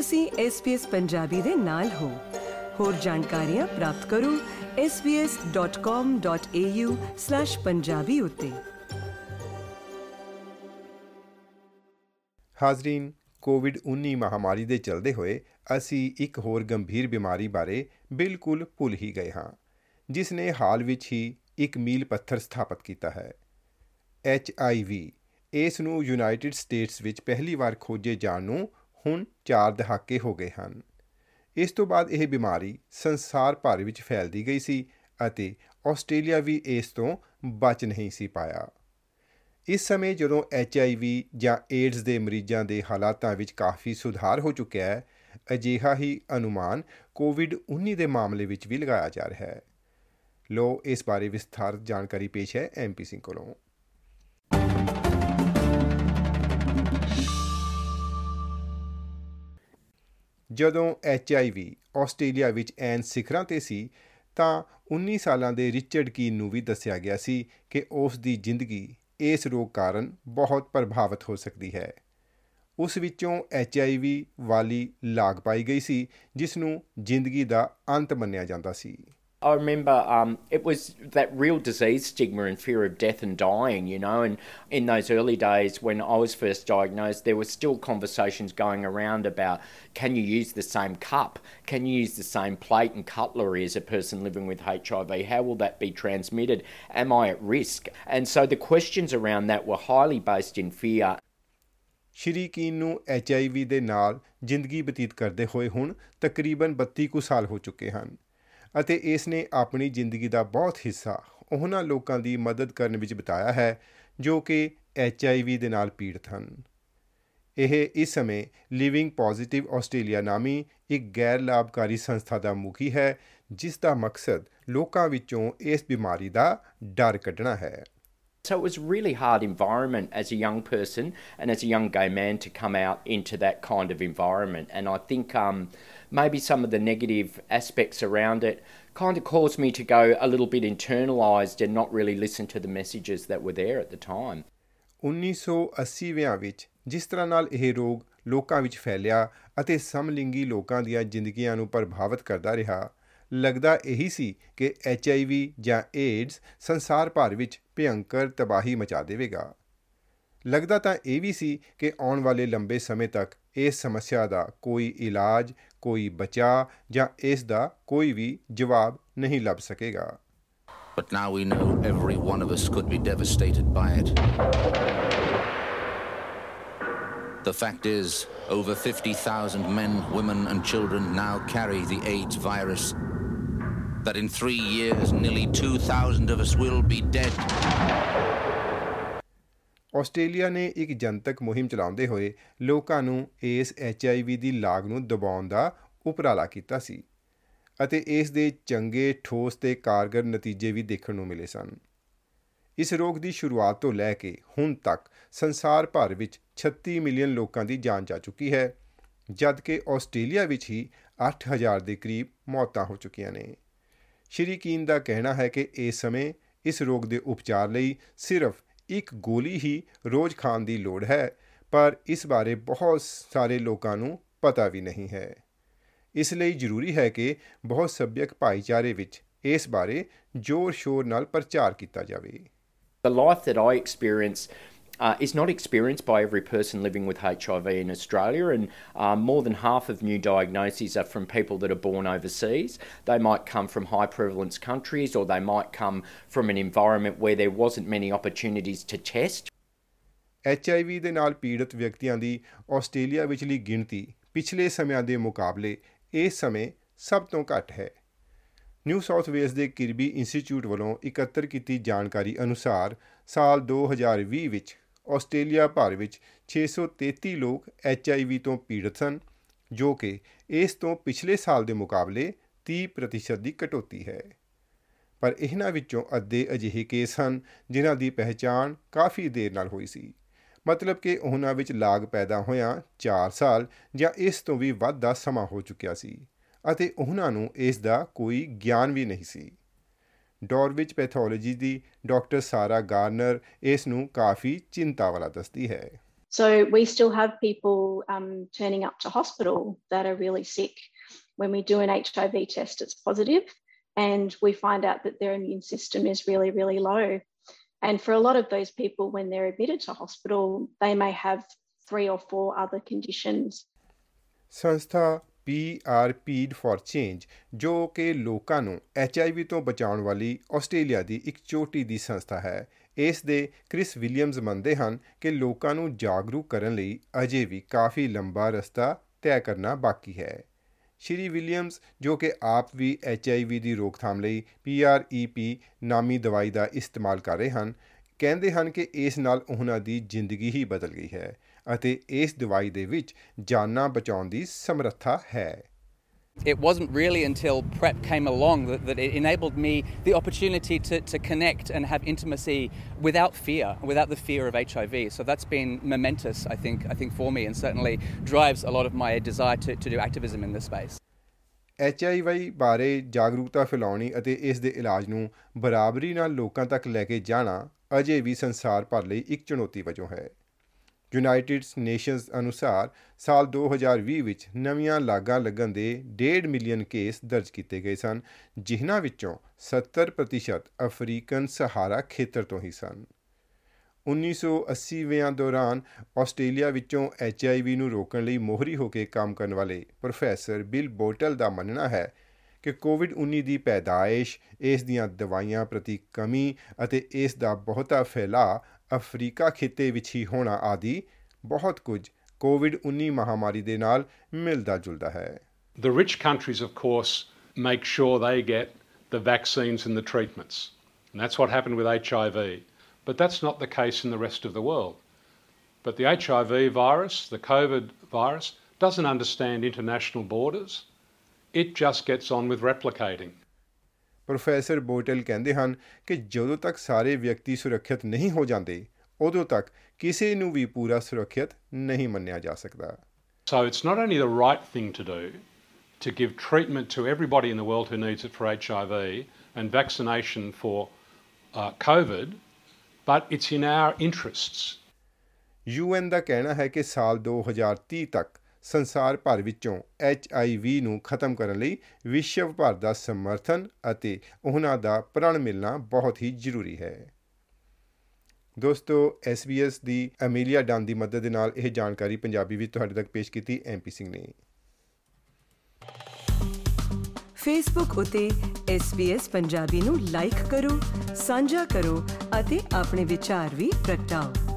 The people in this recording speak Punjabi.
ਤੁਸੀਂ SBS ਪੰਜਾਬੀ ਦੇ ਨਾਲ ਹੋ। ਹੋਰ ਜਾਣਕਾਰੀਆਂ ਪ੍ਰਾਪਤ ਕਰੋ svs.com.au/punjabi ਉਤੇ। ਹਾਜ਼ਰੀਨ ਕੋਵਿਡ-19 ਮਹਾਮਾਰੀ ਦੇ ਚੱਲਦੇ ਹੋਏ ਅਸੀਂ ਇੱਕ ਹੋਰ ਗੰਭੀਰ ਬਿਮਾਰੀ ਬਾਰੇ ਬਿਲਕੁਲ ਭੁੱਲ ਹੀ ਗਏ ਹਾਂ, ਜਿਸ ਨੇ ਹਾਲ ਵਿੱਚ ਹੀ ਇੱਕ ਮੀਲ ਪੱਥਰ ਸਥਾਪਿਤ ਕੀਤਾ ਹੈ। HIV ਇਸ ਨੂੰ ਯੂਨਾਈਟਿਡ ਸਟੇਟਸ ਵਿੱਚ ਪਹਿਲੀ ਵਾਰ ਖੋਜੇ ਜਾਣ ਨੂੰ ਹੁਣ 4 ਦਹਾਕੇ ਹੋ ਗਏ ਹਨ। ਇਸ ਤੋਂ ਬਾਅਦ ਇਹ ਬਿਮਾਰੀ ਸੰਸਾਰ ਭਰ ਵਿੱਚ ਫੈਲਦੀ ਗਈ ਸੀ ਅਤੇ ਆਸਟ੍ਰੇਲੀਆ ਵੀ ਇਸ ਤੋਂ ਬਚ ਨਹੀਂ ਸੀ ਪਾਇਆ। ਇਸ ਸਮੇਂ ਜਦੋਂ HIV ਜਾਂ ਏਡਜ਼ ਦੇ ਮਰੀਜ਼ਾਂ ਦੇ ਹਾਲਾਤਾਂ ਵਿੱਚ ਕਾਫੀ ਸੁਧਾਰ ਹੋ ਚੁੱਕਿਆ ਹੈ, ਅਜਿਹਾ ਹੀ ਅਨੁਮਾਨ ਕੋਵਿਡ-19 ਦੇ ਮਾਮਲੇ ਵਿੱਚ ਵੀ ਲਗਾਇਆ ਜਾ ਰਿਹਾ ਹੈ। ਲੋ ਇਸ ਬਾਰੇ ਵਿਸਥਾਰਤ ਜਾਣਕਾਰੀ ਪੇਸ਼ ਹੈ ਐਮਪੀ ਸਿੰਘ ਕੋਲੋਂ। ਜਦੋਂ HIV ਆਸਟ੍ਰੇਲੀਆ ਵਿੱਚ ਐਨ ਸਿਖਰਾਂ ਤੇ ਸੀ, ਤਾਂ 19 ਸਾਲਾਂ ਦੇ ਰਿਚਰਡ ਕੀਨ ਨੂੰ ਵੀ ਦੱਸਿਆ ਗਿਆ ਸੀ ਕਿ ਉਸ ਦੀ ਜ਼ਿੰਦਗੀ ਇਸ ਰੋਗ ਕਾਰਨ ਬਹੁਤ ਪ੍ਰਭਾਵਿਤ ਹੋ ਸਕਦੀ ਹੈ। ਉਸ ਵਿੱਚੋਂ HIV ਵਾਲੀ ਲਾਗ ਪਾਈ ਗਈ ਸੀ ਜਿਸ ਨੂੰ ਜ਼ਿੰਦਗੀ ਦਾ ਅੰਤ ਮੰਨਿਆ ਜਾਂਦਾ ਸੀ। I remember um, it was that real disease stigma and fear of death and dying, you know. And in those early days when I was first diagnosed, there were still conversations going around about can you use the same cup? Can you use the same plate and cutlery as a person living with HIV? How will that be transmitted? Am I at risk? And so the questions around that were highly based in fear. ਸ਼੍ਰੀ ਕੀਨ ਨੂੰ HIV ਦੇ ਨਾਲ ਜ਼ਿੰਦਗੀ ਬਤੀਤ ਕਰਦੇ ਹੋਏ ਹੁਣ ਤਕਰੀਬਨ 32 ਕੁ ਸਾਲ ਹੋ ਚੁੱਕੇ ਹਨ ਅਤੇ ਇਸ ਨੇ ਆਪਣੀ ਜ਼ਿੰਦਗੀ ਦਾ ਬਹੁਤ ਹਿੱਸਾ ਉਹਨਾਂ ਲੋਕਾਂ ਦੀ ਮਦਦ ਕਰਨ ਵਿੱਚ ਬਿਤਾਇਆ ਹੈ, ਜੋ ਕਿ HIV ਦੇ ਨਾਲ ਪੀੜਤ ਹਨ। ਇਹ ਇਸ ਸਮੇਂ ਲਿਵਿੰਗ ਪੋਜ਼ਿਟਿਵ ਆਸਟ੍ਰੇਲੀਆ ਨਾਮੀ ਇੱਕ ਗੈਰ ਲਾਭਕਾਰੀ ਸੰਸਥਾ ਦਾ ਮੁਖੀ ਹੈ, ਜਿਸ ਦਾ ਮਕਸਦ ਲੋਕਾਂ ਵਿੱਚੋਂ ਇਸ ਬਿਮਾਰੀ ਦਾ ਡਰ ਕੱਢਣਾ ਹੈ। So it was a really hard environment as a young person and as a young gay man to come out into that kind of environment. And I think um, maybe some of the negative aspects around it kind of caused me to go a little bit internalised and not really listen to the messages that were there at the time. 1980ਵਿਆਂ ਵਿੱਚ ਜਿਸ ਤਰ੍ਹਾਂ ਨਾਲ ਇਹ ਰੋਗ ਲੋਕਾਂ ਵਿੱਚ ਫੈਲਿਆ ਅਤੇ ਸਮਲਿੰਗੀ ਲੋਕਾਂ ਦੀਆਂ ਜ਼ਿੰਦਗੀਆਂ ਨੂੰ ਪ੍ਰਭਾਵਿਤ ਕਰਦਾ ਰਿਹਾ ਲੱਗਦਾ ਇਹੀ ਸੀ ਕਿ HIV ਜਾਂ AIDS ਸੰਸਾਰ ਭਰ ਵਿੱਚ ਭਿਅੰਕਰ ਤਬਾਹੀ ਮਚਾ ਦੇਵੇਗਾ ਲੱਗਦਾ ਤਾਂ ਇਹ ਵੀ ਸੀ ਕਿ ਆਉਣ ਵਾਲੇ ਲੰਬੇ ਸਮੇਂ ਤੱਕ ਇਸ ਸਮੱਸਿਆ ਦਾ ਕੋਈ ਇਲਾਜ ਕੋਈ ਬਚਾਅ ਜਾਂ ਇਸ ਦਾ ਕੋਈ ਵੀ ਜਵਾਬ ਨਹੀਂ ਲੱਭ ਸਕੇਗਾ But now we know every one of us could be devastated by it. The fact is, over 50,000 men, women, and children now carry the AIDS virus. That in three years, nearly 2,000 of us will be dead. Australia ਨੇ ਇੱਕ ਜਨਤਕ ਮੁਹਿੰਮ ਚਲਾਉਂਦੇ ਹੋਏ ਲੋਕਾਂ ਨੂੰ ਇਸ HIV ਦੀ ਲਾਗ ਨੂੰ ਦਬਾਉਣ ਦਾ ਉਪਰਾਲਾ ਕੀਤਾ ਸੀ ਅਤੇ ਇਸ ਦੇ ਚੰਗੇ ਠੋਸ ਤੇ ਕਾਰਗਰ ਨਤੀਜੇ ਵੀ ਦੇਖਣ ਨੂੰ ਮਿਲੇ ਸਨ ਇਸ ਰੋਗ ਦੀ ਸ਼ੁਰੂਆਤ ਤੋਂ ਲੈ ਕੇ ਹੁਣ ਤੱਕ ਸੰਸਾਰ ਭਰ ਵਿੱਚ 36 ਮਿਲੀਅਨ ਲੋਕਾਂ ਦੀ ਜਾਨ ਜਾ ਚੁੱਕੀ ਹੈ ਜਦਕਿ ਆਸਟ੍ਰੇਲੀਆ ਵਿੱਚ ਹੀ 8000 ਦੇ ਕਰੀਬ ਮੌਤਾਂ ਹੋ ਚੁੱਕੀਆਂ ਨੇ ਸ਼੍ਰੀ ਕੀਨ ਦਾ ਕਹਿਣਾ ਹੈ ਕਿ ਇਸ ਸਮੇਂ ਇਸ ਰੋਗ ਦੇ ਉਪਚਾਰ ਲਈ ਸਿਰਫ ਇੱਕ ਗੋਲੀ ਹੀ ਰੋਜ਼ ਖਾਣ ਦੀ ਲੋੜ ਹੈ, ਪਰ ਇਸ ਬਾਰੇ ਬਹੁਤ ਸਾਰੇ ਲੋਕਾਂ ਨੂੰ ਪਤਾ ਵੀ ਨਹੀਂ ਹੈ। ਇਸ ਲਈ ਜ਼ਰੂਰੀ ਹੈ ਕਿ ਬਹੁਤ ਸੱਭਿਅਕ ਭਾਈਚਾਰੇ ਵਿੱਚ ਇਸ ਬਾਰੇ ਜ਼ੋਰ ਸ਼ੋਰ ਨਾਲ ਪ੍ਰਚਾਰ ਕੀਤਾ ਜਾਵੇ। The life that I experience uh, is not experienced by every person living with HIV in Australia, and uh, more than half of new diagnoses are from people that are born overseas. They might come from high prevalence countries, or they might come from an environment where there wasn't many opportunities to test. HIV ਦੇ ਨਾਲ ਪੀੜਤ ਵਿਅਕਤੀਆਂ ਦੀ ਆਸਟ੍ਰੇਲੀਆ ਵਿਚਲੀ ਗਿਣਤੀ ਪਿਛਲੇ ਸਮਿਆਂ ਦੇ ਮੁਕਾਬਲੇ ਇਸ ਸਮੇਂ ਸਭ ਤੋਂ ਘੱਟ ਹੈ ਨਿਊ ਸਾਊਥ ਵੇਲਸ ਦੇ ਕਿਰਬੀ ਇੰਸਟੀਚਿਊਟ ਵੱਲੋਂ ਇਕੱਤਰ ਕੀਤੀ ਜਾਣਕਾਰੀ ਅਨੁਸਾਰ ਸਾਲ 2020 ਵਿੱਚ ਆਸਟ੍ਰੇਲੀਆ ਭਰ ਵਿੱਚ 633 ਲੋਕ HIV ਤੋਂ ਪੀੜਤ ਸਨ, ਜੋ ਕਿ ਇਸ ਤੋਂ ਪਿਛਲੇ ਸਾਲ ਦੇ ਮੁਕਾਬਲੇ 30% ਦੀ ਕਟੌਤੀ ਹੈ। ਪਰ ਇਹਨਾਂ ਵਿੱਚੋਂ ਅੱਧੇ ਅਜਿਹੇ ਕੇਸ ਹਨ, ਜਿਨ੍ਹਾਂ ਦੀ ਪਹਿਚਾਣ ਕਾਫੀ ਦੇਰ ਨਾਲ ਹੋਈ ਸੀ। ਮਤਲਬ ਕਿ ਉਹਨਾਂ ਵਿੱਚ ਲਾਗ ਪੈਦਾ ਹੋਇਆਂ 4 ਸਾਲ ਜਾਂ ਇਸ ਤੋਂ ਵੀ ਵੱਧ ਦਾ ਸਮਾਂ ਹੋ ਚੁੱਕਿਆ ਸੀ, ਅਤੇ ਉਹਨਾਂ ਨੂੰ ਇਸ ਦਾ ਕੋਈ ਗਿਆਨ ਵੀ ਨਹੀਂ ਸੀ। ਡੋਰਵਿਚ ਪੈਥੋਲੋਜੀ ਦੀ ਡਾਕਟਰ ਸਾਰਾ ਗਾਰਨਰ ਇਸ ਨੂੰ ਕਾਫੀ ਚਿੰਤਾ ਵਾਲਾ ਦੱਸਦੀ ਹੈ So we still have people um, turning up to hospital that are really sick. When we do an HIV test, it's positive, and we find out that their immune system is really, really low. And for a lot of those people, when they're admitted to hospital, they may have three or four other conditions. ਸੰਸਥਾ PRP'd for Change ਜੋ ਕਿ ਲੋਕਾਂ ਨੂੰ HIV ਤੋਂ ਬਚਾਉਣ ਵਾਲੀ ਆਸਟ੍ਰੇਲੀਆ ਦੀ ਇੱਕ ਛੋਟੀ ਦੀ ਸੰਸਥਾ ਹੈ। ਇਸ ਦੇ ਕ੍ਰਿਸ ਵਿਲੀਅਮਸ ਮੰਨਦੇ ਹਨ ਕਿ ਲੋਕਾਂ ਨੂੰ ਜਾਗਰੂਕ ਕਰਨ ਲਈ ਅਜੇ ਵੀ ਕਾਫੀ ਲੰਬਾ ਰਸਤਾ ਤੈਅ ਕਰਨਾ ਬਾਕੀ ਹੈ। ਸ਼੍ਰੀ ਵਿਲੀਅਮਸ ਜੋ ਕਿ ਆਪ ਵੀ HIV ਦੀ ਰੋਕਥਾਮ ਲਈ PREP ਨਾਮੀ ਦਵਾਈ ਦਾ ਇਸਤੇਮਾਲ ਕਰ ਰਹੇ ਹਨ, ਕਹਿੰਦੇ ਹਨ ਕਿ ਇਸ ਨਾਲ ਉਹਨਾਂ ਦੀ ਜ਼ਿੰਦਗੀ ਹੀ ਬਦਲ ਗਈ ਹੈ। ਅਤੇ ਇਸ ਦਵਾਈ ਦੇ ਵਿੱਚ ਜਾਨਾਂ ਬਚਾਉਣ ਦੀ ਸਮਰੱਥਾ ਹੈ It wasn't really until PrEP came along that, that it enabled me the opportunity to, to connect and have intimacy without fear, without the fear of HIV. So that's been momentous, I think, I think for me, and certainly drives a lot of my desire to, to do activism in this space. HIV ਬਾਰੇ ਜਾਗਰੂਕਤਾ ਫੈਲਾਉਣੀ ਅਤੇ ਇਸ ਦੇ ਇਲਾਜ ਨੂੰ ਬਰਾਬਰੀ ਨਾਲ ਲੋਕਾਂ ਤੱਕ ਲੈ ਕੇ ਜਾਣਾ ਅਜੇ ਵੀ ਸੰਸਾਰ ਭਰ ਲਈ ਇੱਕ ਚੁਣੌਤੀ ਵਜੋਂ ਹੈ ਯੂਨਾਈਟਿਡ ਨੇਸ਼ਨਸ ਅਨੁਸਾਰ ਸਾਲ 2020 ਵਿੱਚ ਨਵੀਆਂ ਲਾਗਾਂ ਲੱਗਣ ਦੇ 1.5 ਮਿਲੀਅਨ ਕੇਸ ਦਰਜ ਕੀਤੇ ਗਏ ਸਨ, ਜਿਨ੍ਹਾਂ ਵਿੱਚੋਂ 70% ਅਫਰੀਕਨ ਸਹਾਰਾ ਖੇਤਰ ਤੋਂ ਹੀ ਸਨ। 1980ਵਿਆਂ ਦੌਰਾਨ ਆਸਟ੍ਰੇਲੀਆ ਵਿੱਚੋਂ HIV ਨੂੰ ਰੋਕਣ ਲਈ ਮੋਹਰੀ ਹੋ ਕੇ ਕੰਮ ਕਰਨ ਵਾਲੇ ਪ੍ਰੋਫੈਸਰ ਬਿਲ ਬੋਟਲ ਦਾ ਮੰਨਣਾ ਹੈ ਕਿ ਕੋਵਿਡ-19 ਦੀ ਪੈਦਾਇਸ਼, ਇਸ ਦੀਆਂ ਦਵਾਈਆਂ ਪ੍ਰਤੀ ਕਮੀ ਅਤੇ ਇਸ ਦਾ ਬਹੁਤਾ ਫੈਲਾਅ ਅਫਰੀਕਾ ਖਿੱਤੇ ਵਿੱਚ ਹੀ ਹੋਣਾ ਆਦਿ ਬਹੁਤ ਕੁਝ ਕੋਵਿਡ-19 ਮਹਾਮਾਰੀ ਦੇ ਨਾਲ ਮਿਲਦਾ ਜੁਲਦਾ ਹੈ The rich countries, of course, make sure they get the vaccines and the treatments. And that's what happened with HIV. But that's not the case in the rest of the world. But the HIV virus, the COVID virus, doesn't understand international borders. It just gets on with replicating. Professor bottle ਕਹਿੰਦੇ ਹਨ ਕਿ ਜਦੋਂ ਤੱਕ ਸਾਰੇ ਵਿਅਕਤੀ ਸੁਰੱਖਿਅਤ ਨਹੀਂ ਹੋ ਜਾਂਦੇ ਉਦੋਂ ਤੱਕ ਕਿਸੇ ਨੂੰ ਵੀ ਪੂਰਾ ਸੁਰੱਖਿਅਤ ਨਹੀਂ ਮੰਨਿਆ ਜਾ ਸਕਦਾ So it's not only the right thing to do to give treatment to everybody in the world who needs it for HIV and vaccination for uh, COVID, but it's in our interests. UN ਦਾ ਕਹਿਣਾ ਹੈ ਕਿ ਸਾਲ 2030 ਤੱਕ ਸੰਸਾਰ ਭਰ ਵਿੱਚੋਂ HIV ਨੂੰ ਖਤਮ ਕਰਨ ਲਈ ਵਿਸ਼ਵ ਭਰ ਦਾ ਸਮਰਥਨ ਅਤੇ ਉਹਨਾਂ ਦਾ ਪ੍ਰਣ ਮਿਲਣਾ ਬਹੁਤ ਹੀ ਜ਼ਰੂਰੀ ਹੈ। ਦੋਸਤੋ SBS ਦੀ ਅਮੀਲੀਆ ਡਾਨ ਦੀ ਮਦਦ ਦੇ ਨਾਲ ਇਹ ਜਾਣਕਾਰੀ ਪੰਜਾਬੀ ਵਿੱਚ ਤੁਹਾਡੇ ਤੱਕ ਪੇਸ਼ ਕੀਤੀ ਐਮਪੀ ਸਿੰਘ ਨੇ। ਫੇਸਬੁੱਕ ਉਤੇ SBS ਪੰਜਾਬੀ ਨੂੰ ਲਾਈਕ ਕਰੋ, ਸਾਂਝਾ ਕਰੋ ਅਤੇ ਆਪਣੇ ਵਿਚਾਰ ਵੀ ਪ੍ਰਗਟਾਓ।